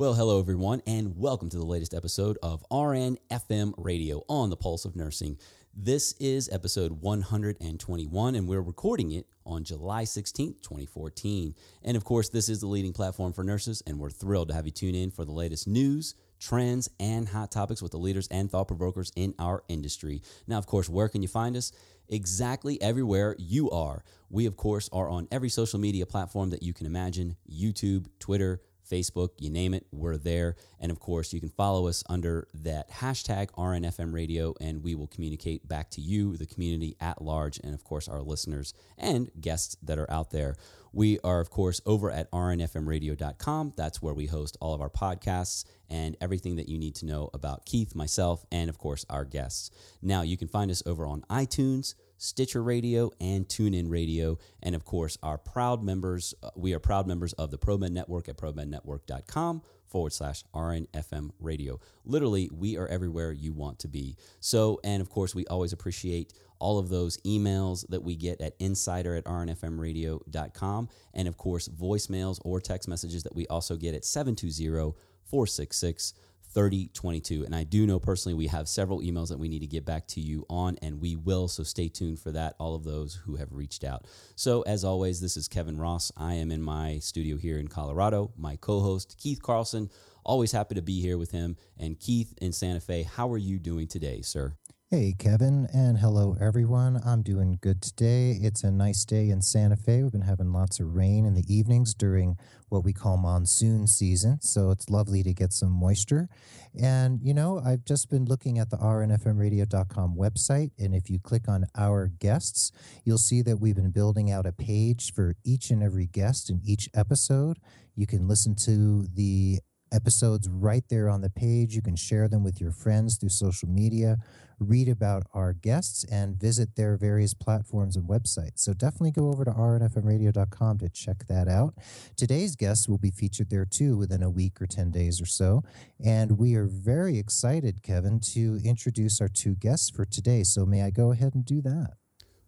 Well, hello everyone, and welcome to the latest episode of RN FM Radio on the Pulse of Nursing. This is episode 121, and we're recording it on July 16th, 2014. And of course, this is the leading platform for nurses, and we're thrilled to have you tune in for the latest news, trends, and hot topics with the leaders and thought provokers in our industry. Now, of course, where can you find us? Exactly everywhere you are. We, of course, are on every social media platform that you can imagine YouTube, Twitter, Facebook, you name it, we're there. And of course, you can follow us under that hashtag RNFM radio, and we will communicate back to you, the community at large, and of course, our listeners and guests that are out there. We are, of course, over at rnfmradio.com. That's where we host all of our podcasts and everything that you need to know about Keith, myself, and of course, our guests. Now, you can find us over on iTunes. Stitcher Radio, and TuneIn Radio. And of course, our proud members, uh, we are proud members of the ProMed Network at ProMedNetwork.com forward slash RNFM radio. Literally, we are everywhere you want to be. So, and of course, we always appreciate all of those emails that we get at insider at rnfmradio.com. And of course, voicemails or text messages that we also get at 720 466 3022. And I do know personally we have several emails that we need to get back to you on, and we will. So stay tuned for that, all of those who have reached out. So, as always, this is Kevin Ross. I am in my studio here in Colorado. My co host, Keith Carlson. Always happy to be here with him. And Keith in Santa Fe, how are you doing today, sir? Hey, Kevin, and hello, everyone. I'm doing good today. It's a nice day in Santa Fe. We've been having lots of rain in the evenings during what we call monsoon season, so it's lovely to get some moisture. And, you know, I've just been looking at the rnfmradio.com website, and if you click on our guests, you'll see that we've been building out a page for each and every guest in each episode. You can listen to the episodes right there on the page. You can share them with your friends through social media read about our guests and visit their various platforms and websites. So definitely go over to rnfmradio.com to check that out. Today's guests will be featured there too within a week or 10 days or so. And we are very excited, Kevin, to introduce our two guests for today. So may I go ahead and do that?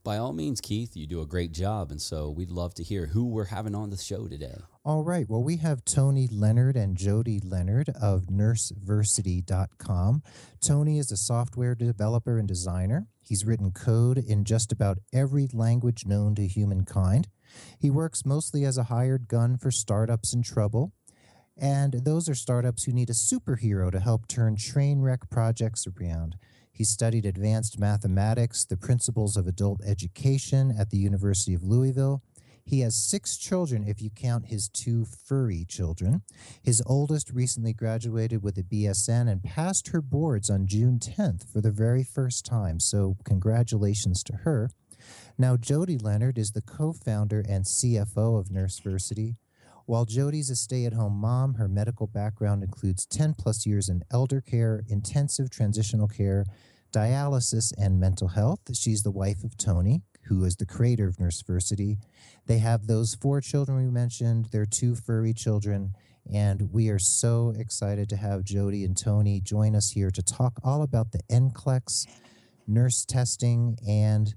By all means, Keith, you do a great job. And so we'd love to hear who we're having on the show today. All right. Well, we have Tony Leonard and Jody Leonard of nurseversity.com. Tony is a software developer and designer. He's written code in just about every language known to humankind. He works mostly as a hired gun for startups in trouble. And those are startups who need a superhero to help turn train wreck projects around. He studied advanced mathematics, the principles of adult education at the University of Louisville, he has six children if you count his two furry children. His oldest recently graduated with a BSN and passed her boards on June 10th for the very first time, so congratulations to her. Now, Jody Leonard is the co founder and CFO of Nurseversity. While Jody's a stay at home mom, her medical background includes 10 plus years in elder care, intensive transitional care, dialysis, and mental health. She's the wife of Tony, who is the creator of Nurseversity. They have those four children we mentioned, their two furry children, and we are so excited to have Jody and Tony join us here to talk all about the NCLEX, nurse testing, and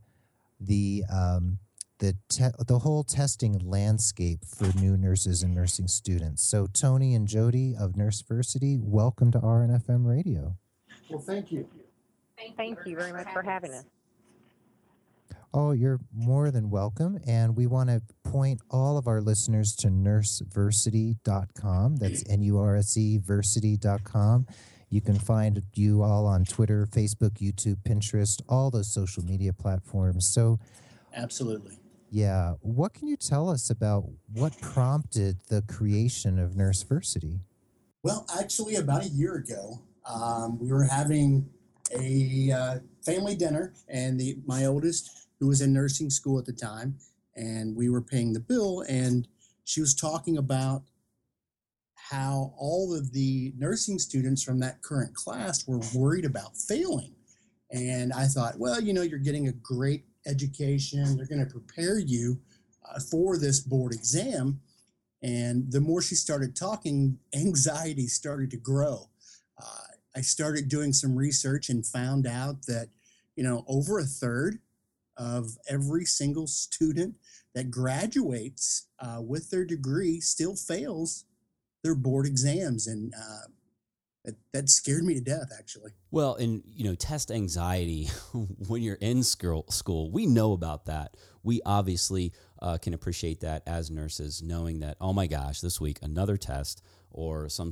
the um, the te- the whole testing landscape for new nurses and nursing students. So, Tony and Jody of Nurseversity, welcome to RNFM Radio. Well, thank you. Thank you very much for having us. Oh, you're more than welcome. And we want to point all of our listeners to nurseversity.com. That's N U R S E versity.com. You can find you all on Twitter, Facebook, YouTube, Pinterest, all those social media platforms. So, absolutely. Yeah. What can you tell us about what prompted the creation of Nurseversity? Well, actually, about a year ago, um, we were having a uh, family dinner, and the my oldest who was in nursing school at the time, and we were paying the bill, and she was talking about how all of the nursing students from that current class were worried about failing. And I thought, well, you know, you're getting a great education, they're going to prepare you uh, for this board exam. And the more she started talking, anxiety started to grow. Uh, I started doing some research and found out that, you know, over a third of every single student that graduates uh, with their degree still fails their board exams, and uh, that, that scared me to death, actually. Well, and you know, test anxiety when you're in school, school, we know about that. We obviously uh, can appreciate that as nurses, knowing that oh my gosh, this week another test or some.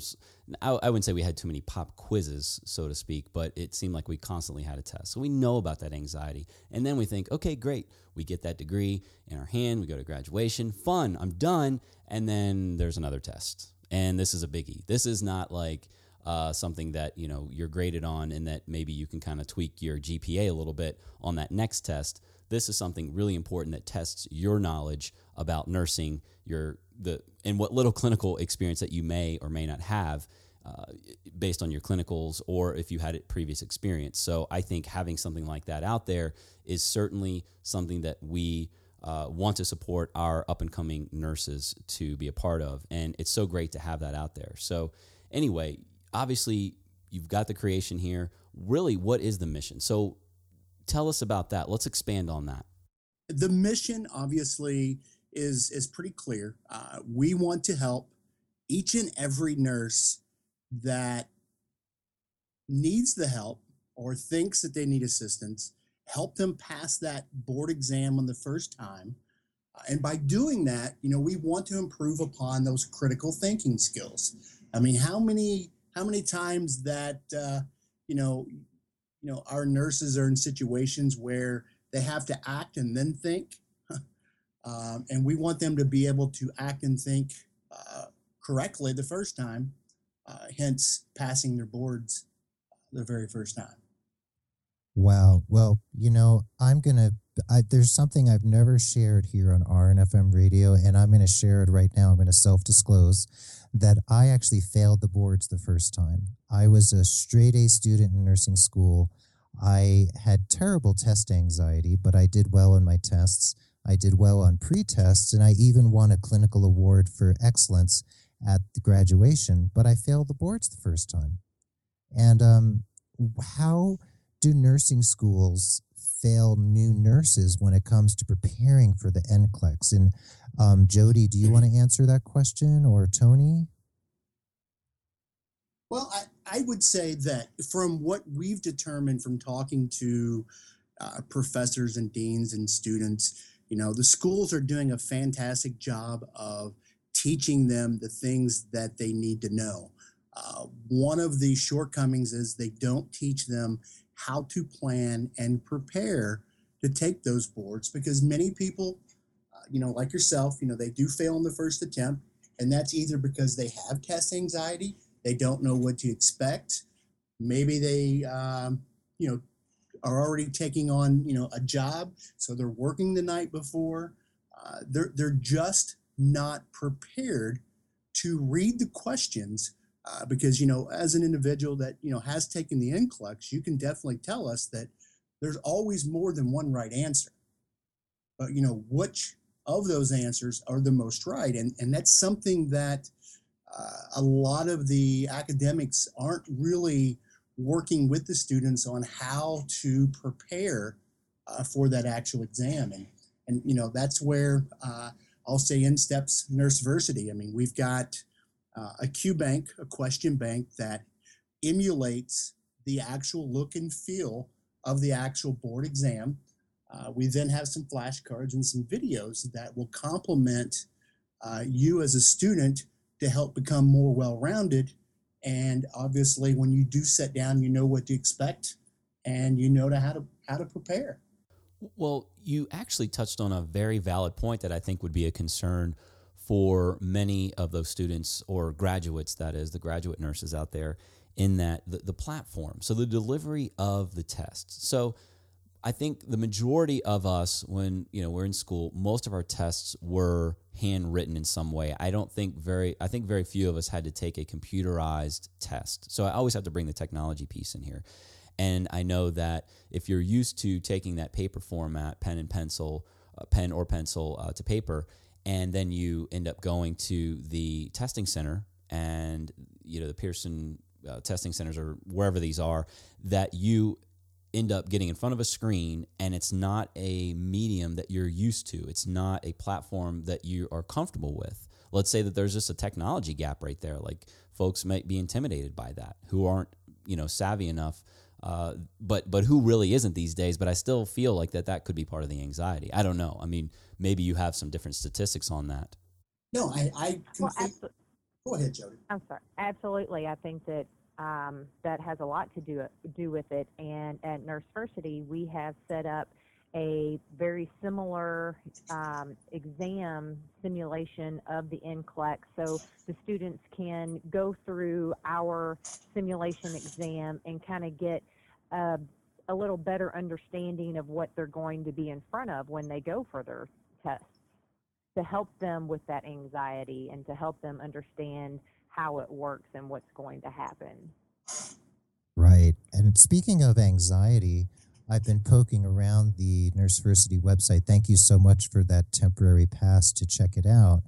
I, I wouldn't say we had too many pop quizzes, so to speak, but it seemed like we constantly had a test. So we know about that anxiety, and then we think, okay, great, we get that degree in our hand, we go to graduation, fun, I'm done, and then there's another test, and this is a biggie. This is not like uh, something that you know you're graded on and that maybe you can kind of tweak your GPA a little bit on that next test. This is something really important that tests your knowledge about nursing, your the and what little clinical experience that you may or may not have. Uh, based on your clinicals or if you had a previous experience. So I think having something like that out there is certainly something that we uh, want to support our up and coming nurses to be a part of. And it's so great to have that out there. So, anyway, obviously you've got the creation here. Really, what is the mission? So tell us about that. Let's expand on that. The mission, obviously, is is pretty clear. Uh, we want to help each and every nurse that needs the help or thinks that they need assistance, help them pass that board exam on the first time. Uh, and by doing that, you know, we want to improve upon those critical thinking skills. I mean, how many how many times that uh, you know you know our nurses are in situations where they have to act and then think? Um, and we want them to be able to act and think uh, correctly the first time uh, hence passing their boards the very first time. Wow. Well you know i'm gonna I, there's something I've never shared here on RNFM radio, and I'm going to share it right now. I'm going to self disclose that I actually failed the boards the first time. I was a straight A student in nursing school. I had terrible test anxiety, but I did well on my tests. I did well on pre tests, and I even won a clinical award for excellence at the graduation, but I failed the boards the first time. And um, how do nursing schools fail new nurses when it comes to preparing for the NCLEX? And um, Jody, do you want to answer that question or Tony? Well, I, I would say that from what we've determined from talking to uh, professors and deans and students, you know, the schools are doing a fantastic job of teaching them the things that they need to know. Uh, one of the shortcomings is they don't teach them how to plan and prepare to take those boards because many people, uh, you know, like yourself, you know, they do fail in the first attempt. And that's either because they have test anxiety, they don't know what to expect. Maybe they, um, you know, are already taking on, you know, a job, so they're working the night before. Uh, they're they're just not prepared to read the questions uh, because you know as an individual that you know has taken the NCLEX you can definitely tell us that there's always more than one right answer. But you know which of those answers are the most right? And and that's something that uh, a lot of the academics aren't really working with the students on how to prepare uh, for that actual exam. And and you know that's where uh, I'll say in steps Nurseversity. I mean we've got uh, a Q bank, a question bank that emulates the actual look and feel of the actual board exam. Uh, we then have some flashcards and some videos that will complement uh, you as a student to help become more well rounded. And obviously, when you do sit down, you know what to expect and you know to how to how to prepare. Well, you actually touched on a very valid point that I think would be a concern for many of those students or graduates, that is, the graduate nurses out there, in that the, the platform. So the delivery of the tests. So I think the majority of us, when you know we're in school, most of our tests were handwritten in some way. I don't think very. I think very few of us had to take a computerized test. So I always have to bring the technology piece in here. And I know that if you're used to taking that paper format, pen and pencil, uh, pen or pencil uh, to paper, and then you end up going to the testing center and you know the Pearson uh, testing centers or wherever these are that you end up getting in front of a screen and it's not a medium that you're used to it's not a platform that you are comfortable with let's say that there's just a technology gap right there. Like folks might be intimidated by that who aren't, you know, savvy enough. Uh, but but who really isn't these days? But I still feel like that that could be part of the anxiety. I don't know. I mean, maybe you have some different statistics on that. No, I, I Well, completely, abso- go ahead, Jody. I'm sorry. Absolutely, I think that um, that has a lot to do do with it. And at Nurseversity, we have set up a very similar um, exam simulation of the NCLEX, so the students can go through our simulation exam and kind of get a, a little better understanding of what they're going to be in front of when they go for their tests to help them with that anxiety and to help them understand how it works and what's going to happen. Right. And speaking of anxiety, I've been poking around the Nurseversity website. Thank you so much for that temporary pass to check it out.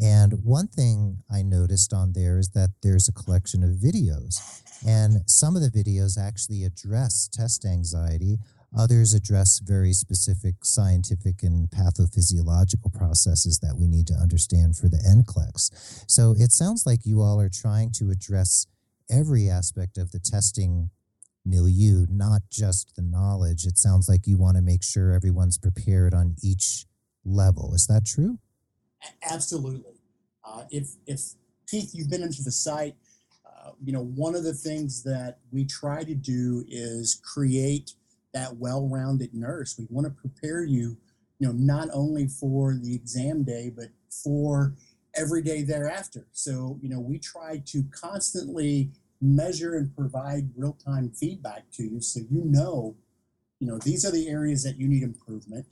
And one thing I noticed on there is that there's a collection of videos. And some of the videos actually address test anxiety, others address very specific scientific and pathophysiological processes that we need to understand for the NCLEX. So it sounds like you all are trying to address every aspect of the testing milieu, not just the knowledge. It sounds like you want to make sure everyone's prepared on each level. Is that true? Absolutely. Uh, if, if Keith, you've been into the site, uh, you know, one of the things that we try to do is create that well-rounded nurse. We want to prepare you, you know, not only for the exam day, but for every day thereafter. So, you know, we try to constantly measure and provide real-time feedback to you so you know, you know, these are the areas that you need improvement.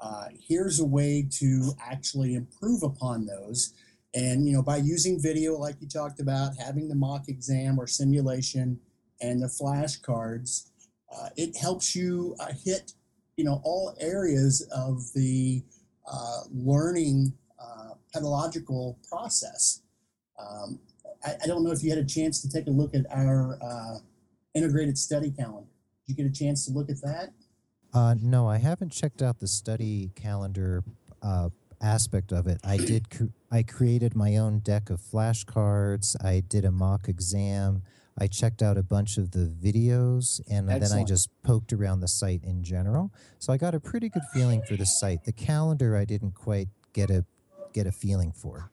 Uh, here's a way to actually improve upon those. And, you know, by using video, like you talked about, having the mock exam or simulation and the flashcards, uh, it helps you uh, hit, you know, all areas of the uh, learning uh, pedagogical process. Um, I, I don't know if you had a chance to take a look at our uh, integrated study calendar. Did you get a chance to look at that? Uh, no, I haven't checked out the study calendar aspect of it. I did. Cr- I created my own deck of flashcards. I did a mock exam. I checked out a bunch of the videos, and then I just poked around the site in general. So I got a pretty good feeling for the site. The calendar, I didn't quite get a get a feeling for.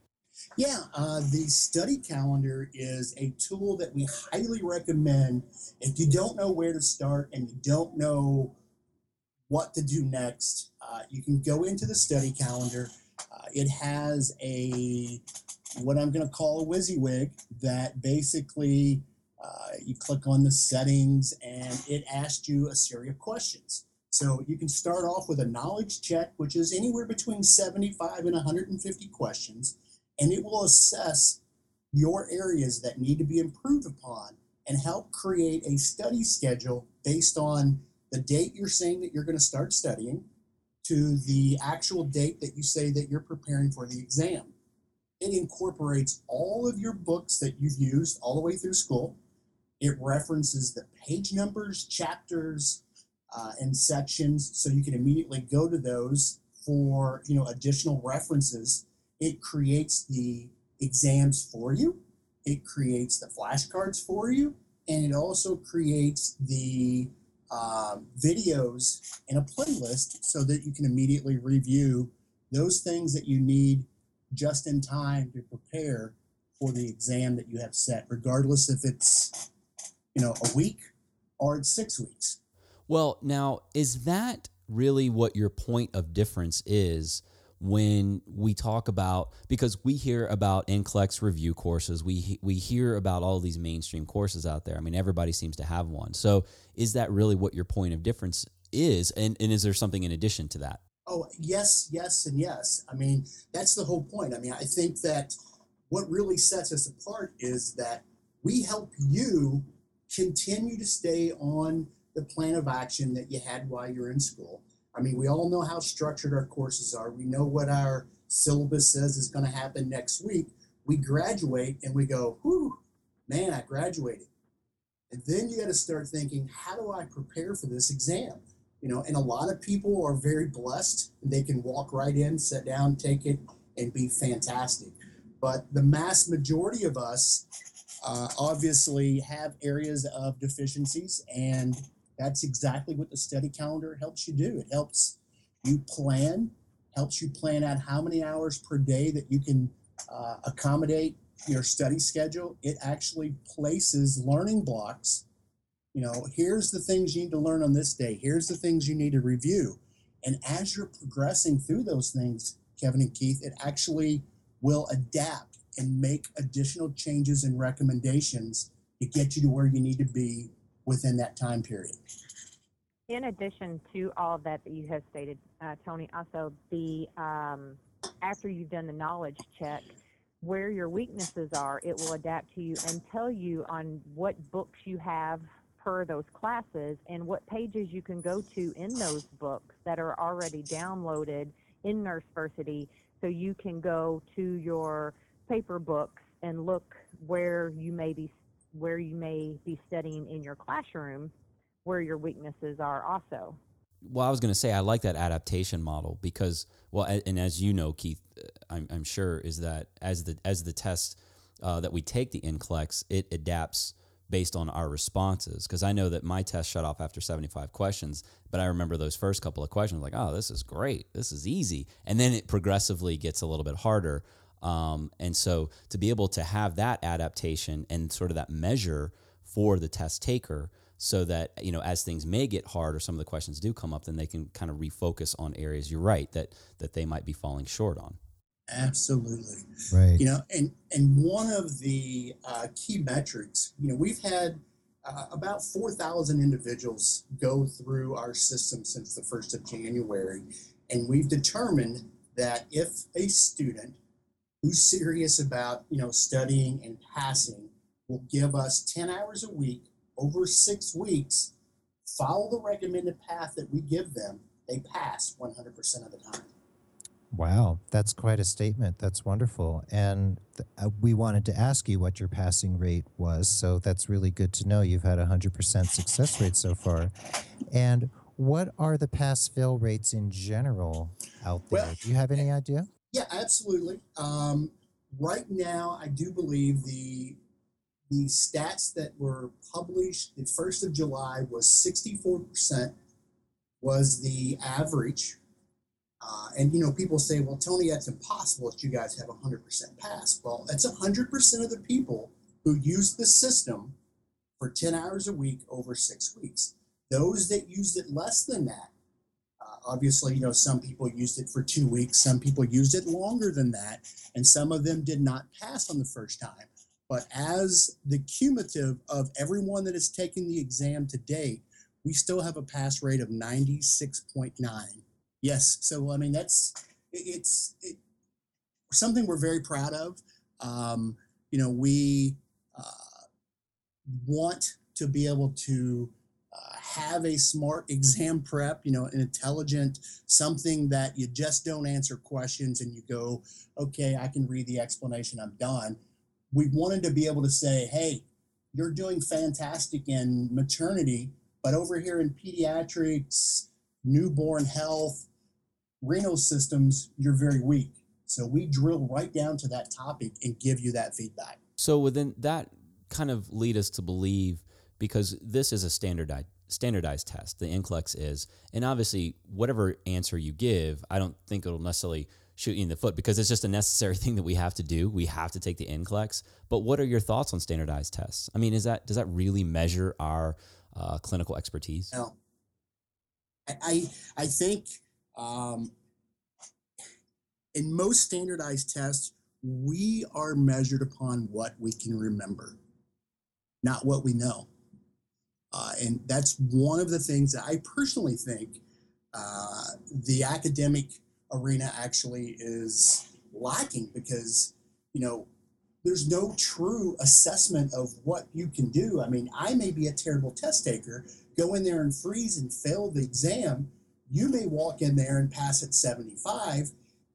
Yeah, uh, the study calendar is a tool that we highly recommend if you don't know where to start and you don't know what to do next. Uh, you can go into the study calendar. Uh, it has a what I'm going to call a WYSIWYG that basically uh, you click on the settings and it asks you a series of questions. So you can start off with a knowledge check, which is anywhere between 75 and 150 questions and it will assess your areas that need to be improved upon and help create a study schedule based on the date you're saying that you're going to start studying to the actual date that you say that you're preparing for the exam. It incorporates all of your books that you've used all the way through school. It references the page numbers, chapters, uh, and sections, so you can immediately go to those for you know additional references. It creates the exams for you it creates the flashcards for you and it also creates the um, videos in a playlist so that you can immediately review those things that you need just in time to prepare for the exam that you have set regardless if it's you know a week or it's six weeks Well, now, is that really what your point of difference is when we talk about because we hear about NCLEX review courses, we we hear about all these mainstream courses out there. I mean, everybody seems to have one. So, is that really what your point of difference is? And and is there something in addition to that? Oh, yes, yes, and yes. I mean, that's the whole point. I mean, I think that what really sets us apart is that we help you continue to stay on the plan of action that you had while you're in school. I mean, we all know how structured our courses are. We know what our syllabus says is going to happen next week. We graduate and we go, whew, man, I graduated. And then you got to start thinking, how do I prepare for this exam? you know and a lot of people are very blessed they can walk right in sit down take it and be fantastic But the mass majority of us uh, obviously have areas of deficiencies, and that's exactly what the study calendar helps you do. It helps you plan, helps you plan out how many hours per day that you can uh, accommodate your study schedule. It actually places learning blocks. You know, here's the things you need to learn on this day. Here's the things you need to review. And as you're progressing through those things, Kevin and Keith, it actually will adapt and make additional changes and recommendations to get you to where you need to be within that time period. In addition to all of that that you have stated, uh, Tony, also the um, after you've done the knowledge check, where your weaknesses are, it will adapt to you and tell you on what books you have per those classes and what pages you can go to in those books that are already downloaded in Nurseversity so you can go to your paper books and look where you may be where you may be studying in your classroom where your weaknesses are also well i was going to say i like that adaptation model because well and as you know keith uh, i'm, I'm sure is that as the as the test uh, that we take the NCLEX, it adapts based on our responses. Because I know that my test shut off after 75 questions, but I remember those first couple of questions like, oh, this is great. This is easy. And then it progressively gets a little bit harder. Um, and so to be able to have that adaptation and sort of that measure for the test taker so that you know as things may get hard or some of the questions do come up then they can kind of refocus on areas you're right that that they might be falling short on. Absolutely. Right. You know and and one of the uh, key metrics you know we've had uh, about 4000 individuals go through our system since the 1st of january and we've determined that if a student who's serious about you know studying and passing will give us 10 hours a week over six weeks. Follow the recommended path that we give them. They pass 100% of the time. Wow. That's quite a statement. That's wonderful. And th- uh, we wanted to ask you what your passing rate was so that's really good to know. You've had a 100% success rate so far. And what are the pass fail rates in general out there? Well, do you have any idea Yeah, absolutely. Um, right now, I do believe the the stats that were published the first of July was sixty four percent was the average. Uh, and you know, people say, "Well, Tony, that's impossible that you guys have a hundred percent pass." Well, that's a hundred percent of the people who use the system for ten hours a week over six weeks. Those that used it less than that obviously, you know, some people used it for two weeks, some people used it longer than that, and some of them did not pass on the first time. But as the cumulative of everyone that has taken the exam to date, we still have a pass rate of 96.9. Yes, so I mean that's it- it's it, something we're very proud of. Um, you know, we uh, want to be able to have a smart exam prep, you know, an intelligent, something that you just don't answer questions and you go, okay, I can read the explanation, I'm done. We wanted to be able to say, hey, you're doing fantastic in maternity, but over here in pediatrics, newborn health, renal systems, you're very weak. So we drill right down to that topic and give you that feedback. So within that kind of lead us to believe because this is a standardized standardized test. The NCLEX is, and obviously whatever answer you give, I don't think it'll necessarily shoot you in the foot because it's just a necessary thing that we have to do. We have to take the NCLEX. But what are your thoughts on standardized tests? I mean, is that does that really measure our uh, clinical expertise? No. I I, think um, in most standardized tests, we are measured upon what we can remember, not what we know. Uh, and that's one of the things that I personally think uh, the academic arena actually is lacking because, you know, there's no true assessment of what you can do. I mean, I may be a terrible test taker, go in there and freeze and fail the exam. You may walk in there and pass at 75,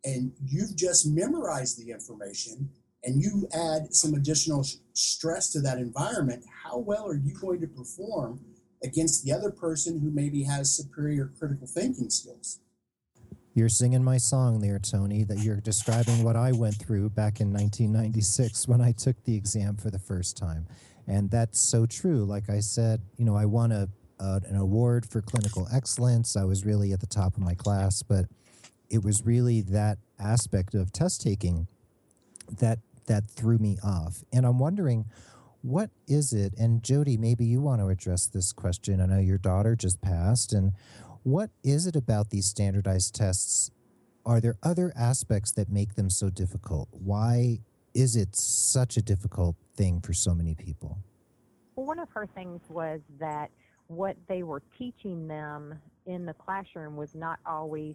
and you've just memorized the information and you add some additional stress to that environment, how well are you going to perform against the other person who maybe has superior critical thinking skills? You're singing my song there, Tony, that you're describing what I went through back in 1996 when I took the exam for the first time. And that's so true. Like I said, you know, I won a an award for clinical excellence. I was really at the top of my class, but it was really that aspect of test taking that that threw me off. And I'm wondering what is it? And Jody, maybe you want to address this question. I know your daughter just passed and what is it about these standardized tests? Are there other aspects that make them so difficult? Why is it such a difficult thing for so many people? Well, one of her things was that what they were teaching them in the classroom was not always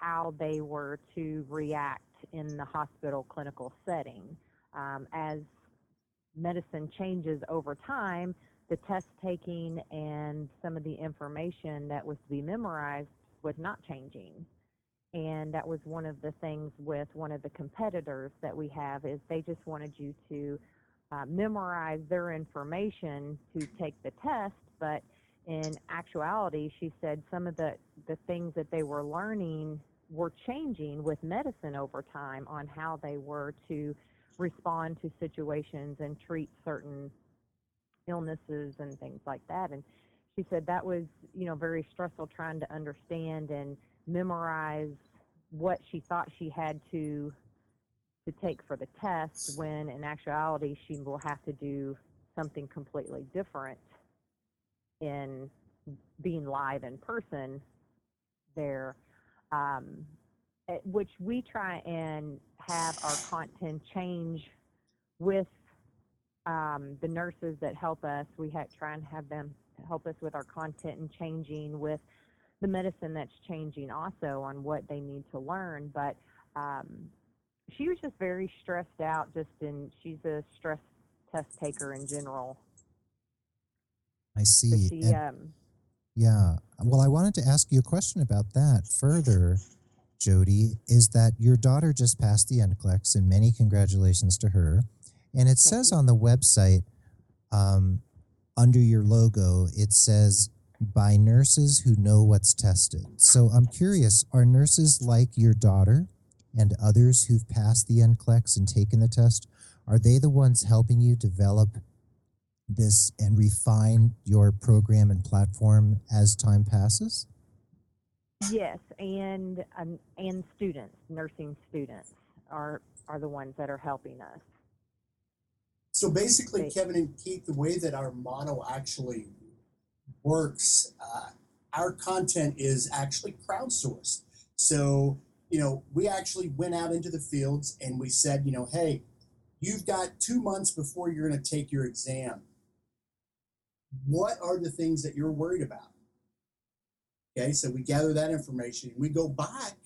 how they were to react in the hospital clinical setting. Um, as medicine changes over time, the test taking and some of the information that was to be memorized was not changing. And that was one of the things with one of the competitors that we have is they just wanted you to uh, memorize their information to take the test, but in actuality, she said some of the, the things that they were learning were changing with medicine over time on how they were to respond to situations and treat certain illnesses and things like that. And she said that was, you know, very stressful trying to understand and memorize what she thought she had to to take for the test when in actuality she will have to do something completely different in being live in person there um, which we try and have our content change with um, the nurses that help us, we ha- try and have them help us with our content and changing with the medicine that's changing also on what they need to learn. But um, she was just very stressed out, just in, she's a stress test taker in general. I see. She, um, yeah. Well, I wanted to ask you a question about that further, Jody. Is that your daughter just passed the NCLEX, and many congratulations to her. And it says on the website, um, under your logo, it says by nurses who know what's tested. So I'm curious are nurses like your daughter and others who've passed the NCLEX and taken the test, are they the ones helping you develop this and refine your program and platform as time passes? Yes, and um, and students, nursing students are are the ones that are helping us. So basically, Kevin and Keith, the way that our model actually works, uh, our content is actually crowdsourced. So, you know, we actually went out into the fields and we said, you know, hey, you've got two months before you're going to take your exam. What are the things that you're worried about? Okay, so we gather that information. And we go back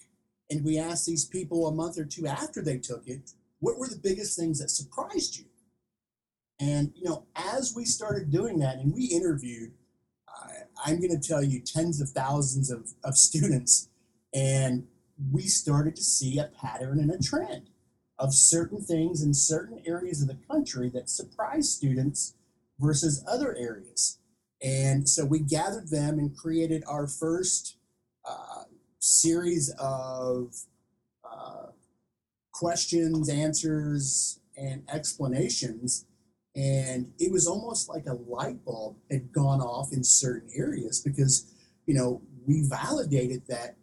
and we ask these people a month or two after they took it, what were the biggest things that surprised you? And, you know, as we started doing that and we interviewed, I'm going to tell you, tens of thousands of, of students, and we started to see a pattern and a trend of certain things in certain areas of the country that surprised students versus other areas. And so we gathered them and created our first uh, series of uh, questions, answers, and explanations and it was almost like a light bulb had gone off in certain areas because you know we validated that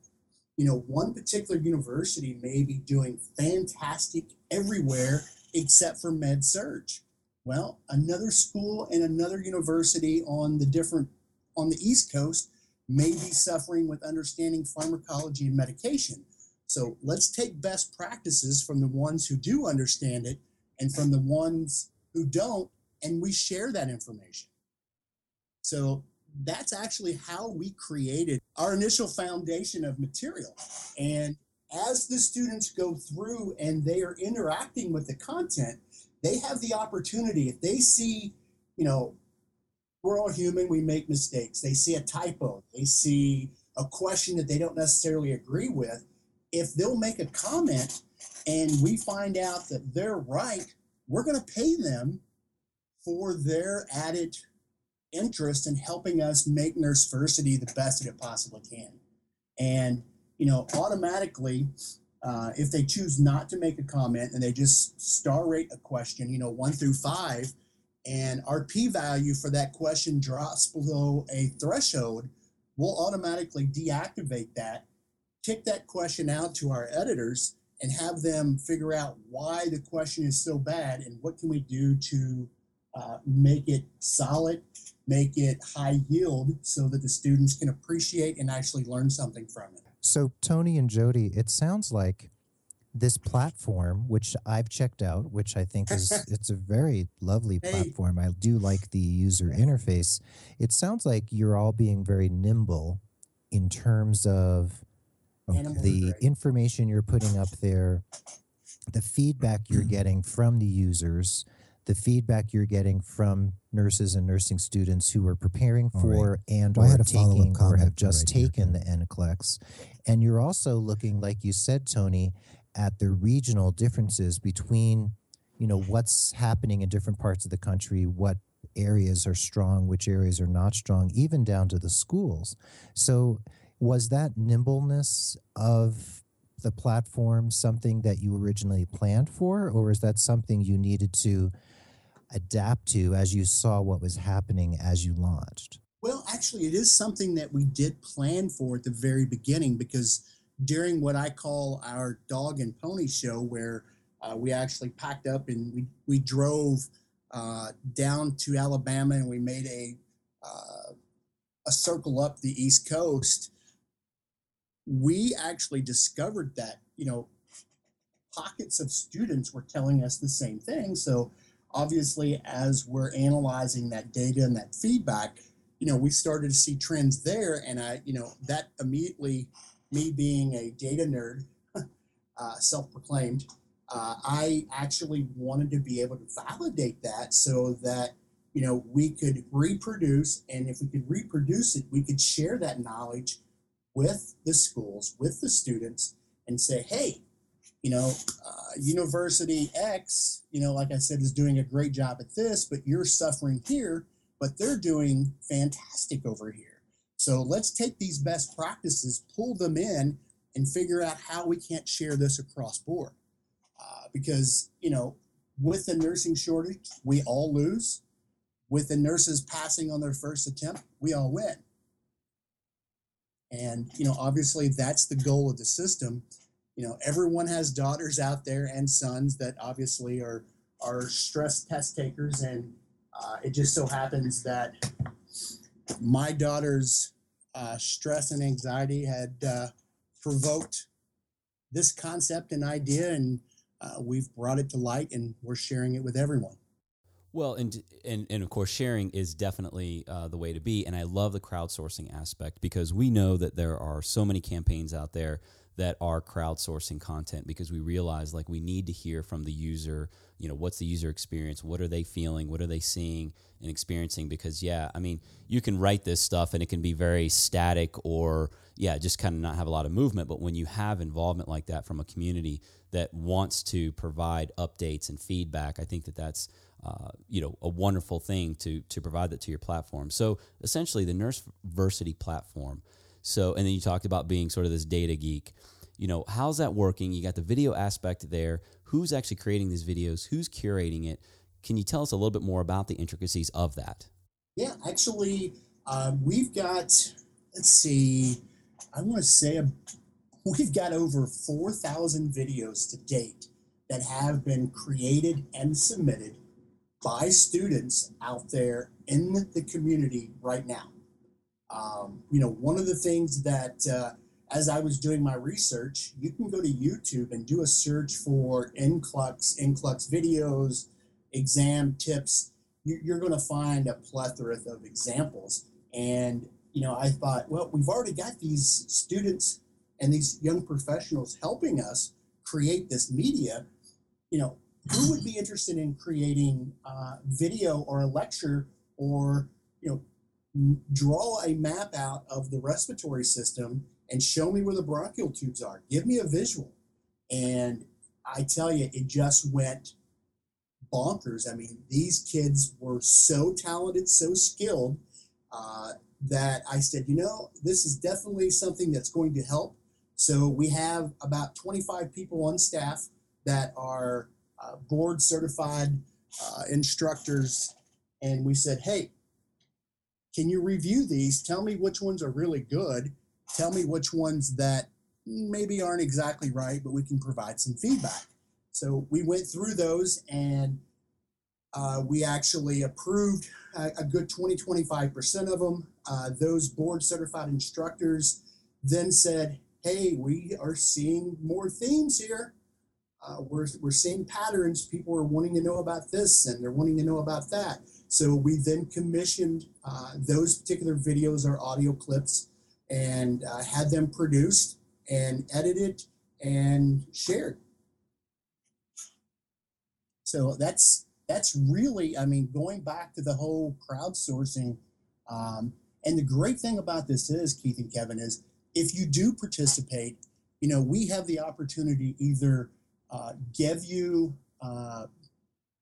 you know one particular university may be doing fantastic everywhere except for med surg well another school and another university on the different on the east coast may be suffering with understanding pharmacology and medication so let's take best practices from the ones who do understand it and from the ones who don't, and we share that information. So that's actually how we created our initial foundation of material. And as the students go through and they are interacting with the content, they have the opportunity, if they see, you know, we're all human, we make mistakes. They see a typo, they see a question that they don't necessarily agree with. If they'll make a comment and we find out that they're right, we're going to pay them for their added interest in helping us make Nurseversity the best that it possibly can. And you know, automatically, uh, if they choose not to make a comment and they just star rate a question, you know, one through five, and our p value for that question drops below a threshold, we'll automatically deactivate that, kick that question out to our editors, and have them figure out why the question is so bad and what can we do to uh, make it solid, make it high yield so that the students can appreciate and actually learn something from it. So, Tony and Jody, it sounds like this platform, which I've checked out, which I think is it's a very lovely platform. I do like the user interface. It sounds like you're all being very nimble in terms of the information you're putting up there, the feedback you're getting from the users, the feedback you're getting from nurses and nursing students who are preparing All right. for and Well, I or had a follow-up taking or have just right taken Ken. the NCLEX. And you're also looking, like you said, Tony, at the regional differences between, you know, what's happening in different parts of the country, what areas are strong, which areas are not strong, even down to the schools. So was that nimbleness of the platform something that you originally planned for, or is that something you needed to adapt to as you saw what was happening as you launched? Well, actually, it is something that we did plan for at the very beginning because during what I call our dog and pony show, where uh, we actually packed up and we, we drove uh, down to Alabama and we made a uh, a circle up the East Coast. We actually discovered that you know pockets of students were telling us the same thing. So obviously, as we're analyzing that data and that feedback, you know, we started to see trends there, and I, you know, that immediately, me being a data nerd, uh, self-proclaimed, uh, I actually wanted to be able to validate that so that you know we could reproduce, and if we could reproduce it, we could share that knowledge with the schools, with the students, and say, hey, you know, uh, University X, you know, like I said, is doing a great job at this, but you're suffering here but they're doing fantastic over here. So let's take these best practices, pull them in, and figure out how we can't share this across board. Uh, because you know, with the nursing shortage, we all lose. With the nurses passing on their first attempt, we all win. And you know, obviously, that's the goal of the system. You know, everyone has daughters out there and sons that obviously are are stress test takers and uh, it just so happens that my daughter's uh, stress and anxiety had uh, provoked this concept and idea, and uh, we've brought it to light, and we're sharing it with everyone. Well, and and and of course, sharing is definitely uh, the way to be. And I love the crowdsourcing aspect because we know that there are so many campaigns out there that are crowdsourcing content because we realize like we need to hear from the user. You know, what's the user experience? What are they feeling? What are they seeing and experiencing? Because yeah, I mean, you can write this stuff and it can be very static or yeah, just kind of not have a lot of movement. But when you have involvement like that from a community that wants to provide updates and feedback, I think that that's uh, you know a wonderful thing to to provide that to your platform. So essentially, the Nurseversity platform. So and then you talked about being sort of this data geek. You know, how's that working? You got the video aspect there. Who's actually creating these videos? Who's curating it? Can you tell us a little bit more about the intricacies of that? Yeah, actually, uh, we've got, let's see, I want to say a, we've got over 4,000 videos to date that have been created and submitted by students out there in the community right now. Um, you know, one of the things that, uh, as I was doing my research, you can go to YouTube and do a search for NCLEX, NCLEX videos, exam tips. You, you're going to find a plethora of examples. And, you know, I thought, well, we've already got these students and these young professionals helping us create this media. You know, who would be interested in creating uh, video or a lecture or, you know, draw a map out of the respiratory system and show me where the bronchial tubes are. Give me a visual. And I tell you, it just went bonkers. I mean, these kids were so talented, so skilled uh, that I said, you know, this is definitely something that's going to help So we have about 25 people on staff that are uh, board certified uh, instructors. And we said, hey, can you review these? Tell me which ones are really good. Tell me which ones that maybe aren't exactly right, but we can provide some feedback. So we went through those and uh, we actually approved a, a good 20, 25% of them. Uh, those board certified instructors then said, hey, we are seeing more themes here. Uh, we're, we're seeing patterns. People are wanting to know about this and they're wanting to know about that. So we then commissioned uh, those particular videos or audio clips and uh, had them produced and edited and shared. So that's that's really, I mean, going back to the whole crowdsourcing. Um, and the great thing about this is, Keith and Kevin, is if you do participate, you know, we have the opportunity either uh, give you uh,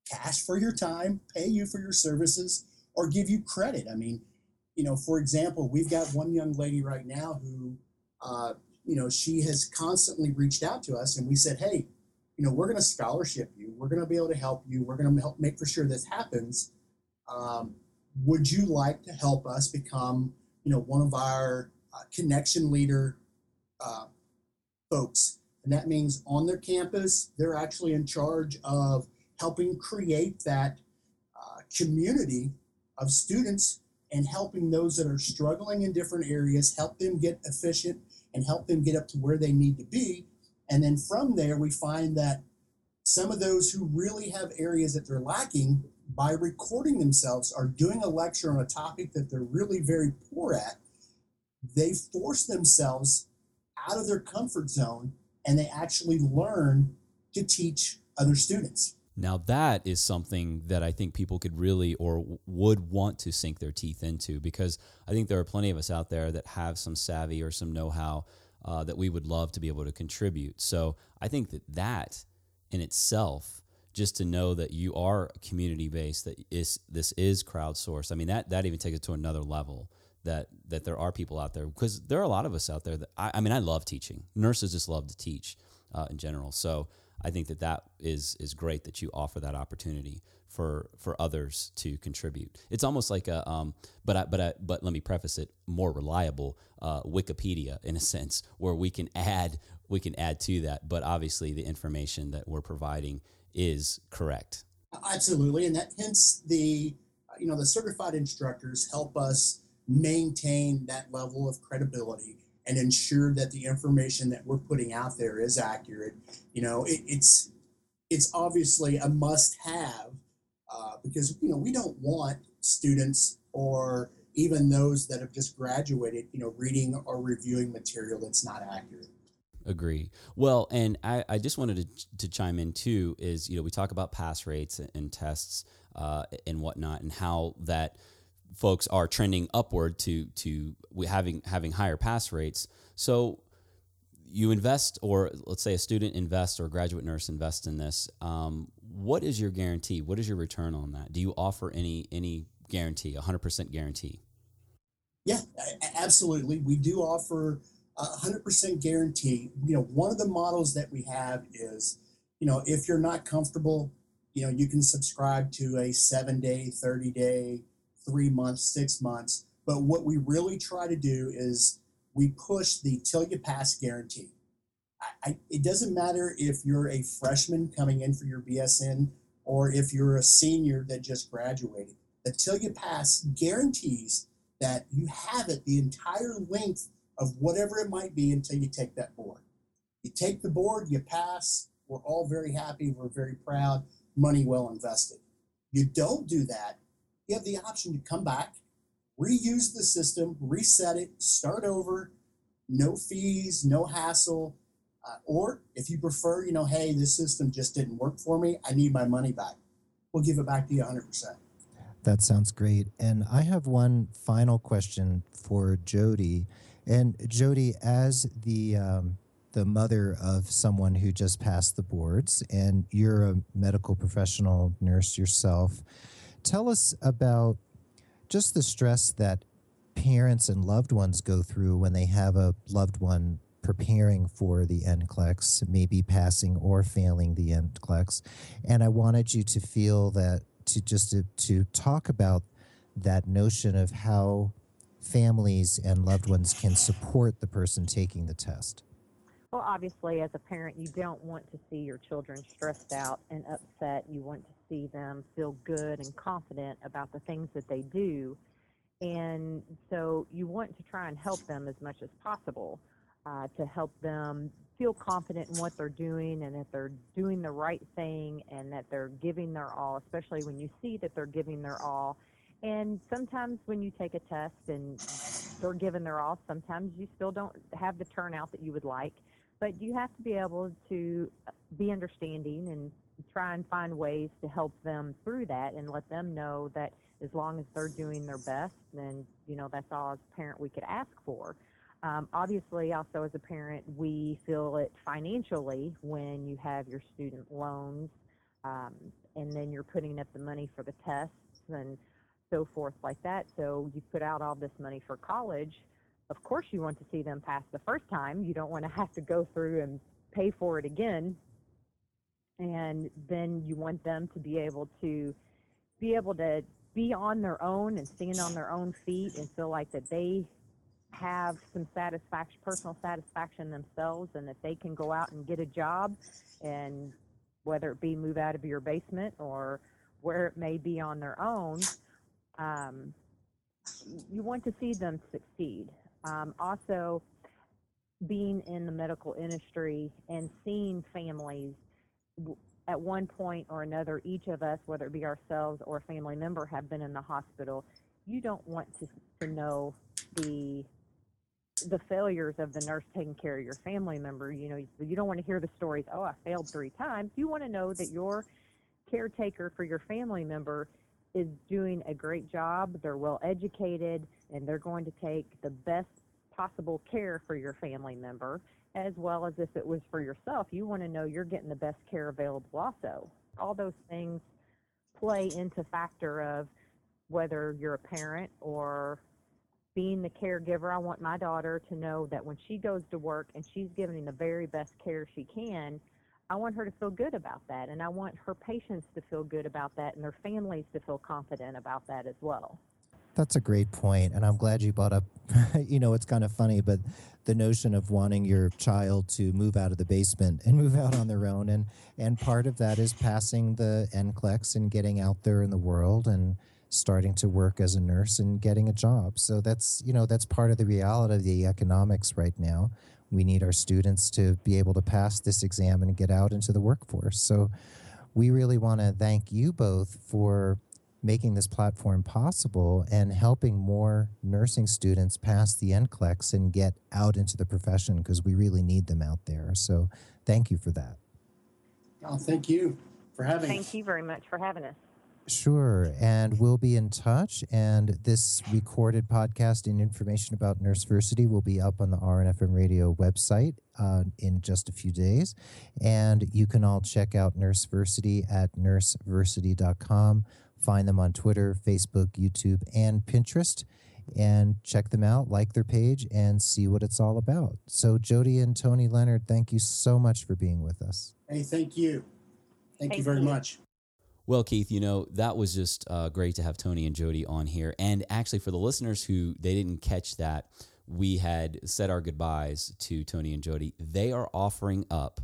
cash for your time, pay you for your services, or give you credit. I mean, you know, for example, we've got one young lady right now who, uh, you know, she has constantly reached out to us, and we said, hey, you know, we're going to scholarship you. We're going to be able to help you. We're going to help make for sure this happens. Um, would you like to help us become, you know, one of our uh, connection leader uh, folks? And that means on their campus, they're actually in charge of helping create that uh, community of students and helping those that are struggling in different areas, help them get efficient and help them get up to where they need to be. And then from there, we find that some of those who really have areas that they're lacking by recording themselves are doing a lecture on a topic that they're really very poor at. They force themselves out of their comfort zone and they actually learn to teach other students. Now, that is something that I think people could really or would want to sink their teeth into because I think there are plenty of us out there that have some savvy or some know how uh, that we would love to be able to contribute. So I think that that in itself, just to know that you are community based, that is this is crowdsourced. I mean that that even takes it to another level. That that there are people out there because there are a lot of us out there that I, I mean I love teaching. Nurses just love to teach uh, in general. So I think that that is is great that you offer that opportunity for for others to contribute. It's almost like a um, but I, but I, but let me preface it more reliable uh, Wikipedia in a sense where we can add we can add to that. But obviously, the information that we're providing is correct. Absolutely, and that hence the you know the certified instructors help us maintain that level of credibility and ensure that the information that we're putting out there is accurate. You know, it, it's it's obviously a must-have uh, because you know we don't want students or even those that have just graduated, you know, reading or reviewing material that's not accurate. Agree. Well, and I, I just wanted to, to chime in too is, you know, we talk about pass rates and, tests uh, and whatnot and how that folks are trending upward to to having having higher pass rates. So you invest, or let's say a student invests or a graduate nurse invests in this. Um, what is your guarantee? What is your return on that? Do you offer any any guarantee, hundred percent guarantee? Yeah, absolutely. We do offer a hundred percent guarantee. You know, one of the models that we have is, you know, if you're not comfortable, you know, you can subscribe to a seven day, thirty day, three months, six months. But what we really try to do is we push the till you pass guarantee. I, I, it doesn't matter if you're a freshman coming in for your BSN or if you're a senior that just graduated. The till you pass guarantees that you have it the entire length of whatever it might be until you take that board. You take the board, you pass. We're all very happy. We're very proud. Money well invested. You don't do that, you have the option to come back, reuse the system, reset it, start over, no fees, no hassle. Uh, or if you prefer, you know, hey, this system just didn't work for me, I need my money back. We'll give it back to you 100%. That sounds great. And I have one final question for Jody. And Jody, as the um, the mother of someone who just passed the boards, and you're a medical professional nurse yourself, tell us about just the stress that parents and loved ones go through when they have a loved one preparing for the NCLEX, maybe passing or failing the NCLEX. And I wanted you to feel that to just to, to talk about that notion of how families and loved ones can support the person taking the test. Well, obviously, as a parent, you don't want to see your children stressed out and upset. You want to see them feel good and confident about the things that they do. And so you want to try and help them as much as possible uh, to help them feel confident in what they're doing and that they're doing the right thing and that they're giving their all, especially when you see that they're giving their all. And sometimes when you take a test and they're giving their all, sometimes you still don't have the turnout that you would like. But you have to be able to be understanding and try and find ways to help them through that and let them know that as long as they're doing their best, then you know that's all as a parent we could ask for. Um, obviously, also as a parent, we feel it financially when you have your student loans, um, and then you're putting up the money for the tests and so forth like that. So you put out all this money for college. Of course, you want to see them pass the first time. You don't want to have to go through and pay for it again. And then you want them to be able to be able to be on their own and stand on their own feet and feel like that they have some satisfaction, personal satisfaction themselves, and that they can go out and get a job, and whether it be move out of your basement or where it may be on their own, um, you want to see them succeed. Um, also, being in the medical industry and seeing families at one point or another, each of us, whether it be ourselves or a family member, have been in the hospital. You don't want to, to know the the failures of the nurse taking care of your family member. You know, you don't want to hear the stories. Oh, I failed three times. You want to know that your caretaker for your family member is doing a great job. They're well educated, and they're going to take the best possible care for your family member as well as if it was for yourself. You want to know you're getting the best care available also. All those things play into factor of whether you're a parent or being the caregiver. I want my daughter to know that when she goes to work and she's giving the very best care she can, I want her to feel good about that. And I want her patients to feel good about that and their families to feel confident about that as well. That's a great point, and I'm glad you brought up. you know, it's kind of funny, but the notion of wanting your child to move out of the basement and move out on their own, and and part of that is passing the NCLEX and getting out there in the world and starting to work as a nurse and getting a job. So that's you know that's part of the reality of the economics right now. We need our students to be able to pass this exam and get out into the workforce. So we really want to thank you both for making this platform possible and helping more nursing students pass the NCLEX and get out into the profession because we really need them out there. So thank you for that. Oh, thank you for having Thank us. you very much for having us. Sure. And we'll be in touch. And this recorded podcast and information about Nurseversity will be up on the RNFM radio website uh, in just a few days. And you can all check out Nurseversity at nurseversity.com. Find them on Twitter, Facebook, YouTube, and Pinterest. And check them out, like their page, and see what it's all about. So, Jody and Tony Leonard, thank you so much for being with us. Hey, thank you. Thank, thank you very you. much. Well, Keith, you know, that was just uh, great to have Tony and Jody on here. And actually, for the listeners who they didn't catch that, we had said our goodbyes to Tony and Jody. They are offering up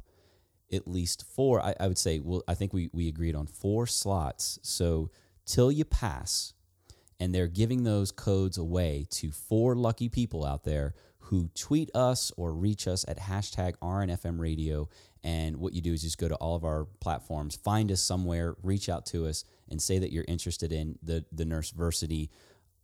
at least four, I, I would say, well, I think we, we agreed on four slots. So till you pass. And they're giving those codes away to four lucky people out there who tweet us or reach us at hashtag RNFM radio. And what you do is just go to all of our platforms, find us somewhere, reach out to us, and say that you're interested in the, the Nurseversity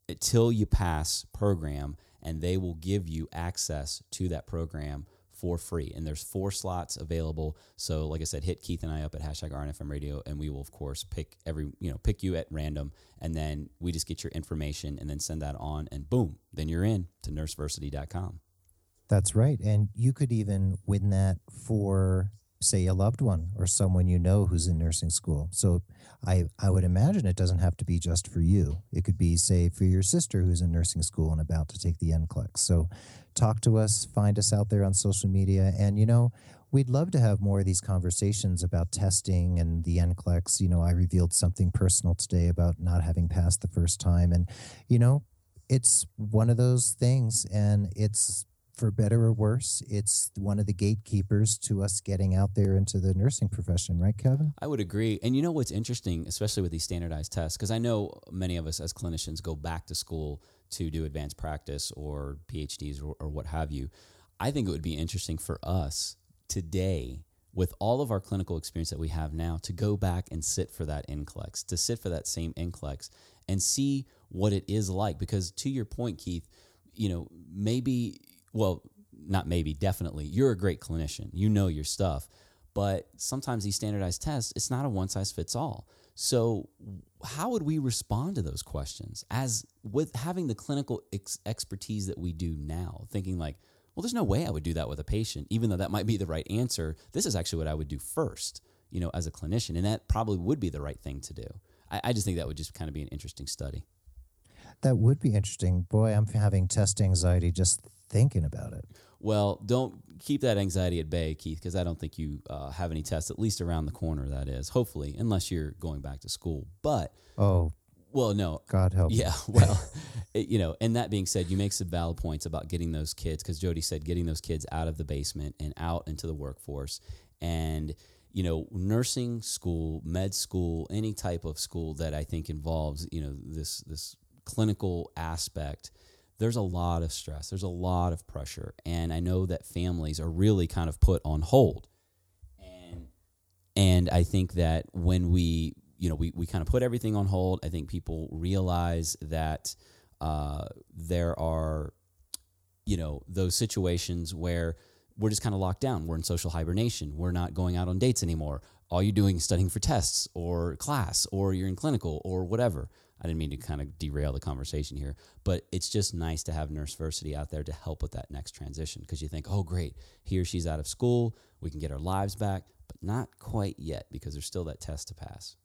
uh, Till You Pass program, and they will give you access to that program for free. And there's four slots available. So, like I said, hit Keith and I up at hashtag RNFM radio, and we will, of course, pick every, you know, pick you at random. And then we just get your information and then send that on, and boom, then you're in to nurseversity.com. That's right. And you could even win that for say a loved one or someone you know who's in nursing school. So I, I would imagine it doesn't have to be just for you. It could be, say, for your sister who's in nursing school and about to take the NCLEX. So talk to us, find us out there on social media. And, you know, we'd love to have more of these conversations about testing and the NCLEX. You know, I revealed something personal today about not having passed the first time. And, you know, it's one of those things. And it's for better or worse, it's one of the gatekeepers to us getting out there into the nursing profession, right, Kevin? I would agree. And you know what's interesting, especially with these standardized tests, because I know many of us as clinicians go back to school to do advanced practice or PhDs or, or what have you. I think it would be interesting for us today with all of our clinical experience that we have now to go back and sit for that NCLEX, to sit for that same NCLEX and see what it is like. Because to your point, Keith, you know, maybe well, not maybe, definitely, you're a great clinician. You know your stuff. But sometimes these standardized tests, it's not a one size fits all. So, how would we respond to those questions as with having the clinical ex- expertise that we do now? Thinking like, well, there's no way I would do that with a patient, even though that might be the right answer. This is actually what I would do first, you know, as a clinician, and that probably would be the right thing to do. I, I just think that would just kind of be an interesting study. That would be interesting. Boy, I'm having test anxiety just thinking about it. Well, don't keep that anxiety at bay, Keith, because I don't think you uh, have any tests, at least around the corner, that is, hopefully, unless you're going back to school. But, oh, well, no. God help. Yeah, well, it, you know, and that being said, you make some valid points about getting those kids, because Jody said getting those kids out of the basement and out into the workforce. And, you know, nursing school, med school, any type of school that I think involves, you know, this, this clinical aspect there's a lot of stress, there's a lot of pressure, and I know that families are really kind of put on hold. And and I think that when we you know we, we kind of put everything on hold, I think people realize that uh, there are you know those situations where we're just kind of locked down. We're in social hibernation. We're not going out on dates anymore. All you're doing is studying for tests or class or you're in clinical or whatever. I didn't mean to kind of derail the conversation here, but it's just nice to have Nurseversity out there to help with that next transition because you think, oh, great, he or she's out of school, we can get our lives back, but not quite yet because there's still that test to pass.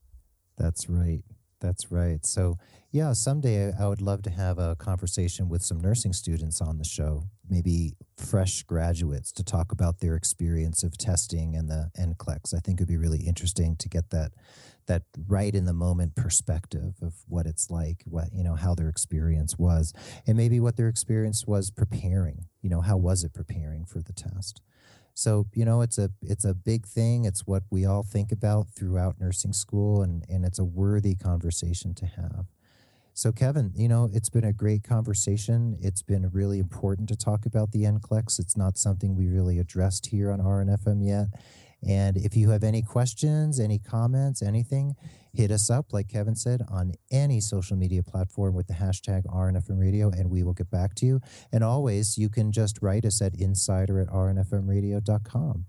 That's right. That's right. So, yeah, someday I would love to have a conversation with some nursing students on the show, maybe fresh graduates, to talk about their experience of testing and the NCLEX. I think it'd be really interesting to get that that right in the moment perspective of what it's like, what, you know, how their experience was, and maybe what their experience was preparing, you know, how was it preparing for the test? So, you know, it's a it's a big thing. It's what we all think about throughout nursing school and, and it's a worthy conversation to have. So, Kevin, you know, it's been a great conversation. It's been really important to talk about the NCLEX. It's not something we really addressed here on RNFM yet. And if you have any questions, any comments, anything, hit us up, like Kevin said, on any social media platform with the hashtag RNFM Radio, and we will get back to you. And always, you can just write us at insider at rnfmradio.com.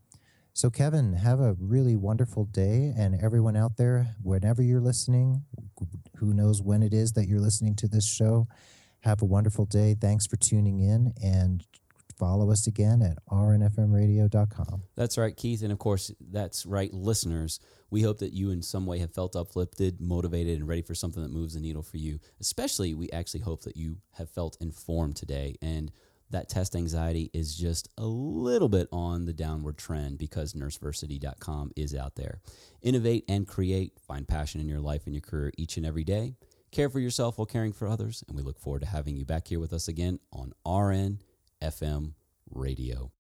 So, Kevin, have a really wonderful day. And everyone out there, whenever you're listening, who knows when it is that you're listening to this show, have a wonderful day. Thanks for tuning in. And follow us again at rnfmradio.com. That's right, Keith. And of course, that's right, listeners. We hope that you in some way have felt uplifted, motivated, and ready for something that moves the needle for you. Especially, we actually hope that you have felt informed today and that test anxiety is just a little bit on the downward trend because nurseversity.com is out there. Innovate and create. Find passion in your life and your career each and every day. Care for yourself while caring for others. And we look forward to having you back here with us again on RN FM Radio.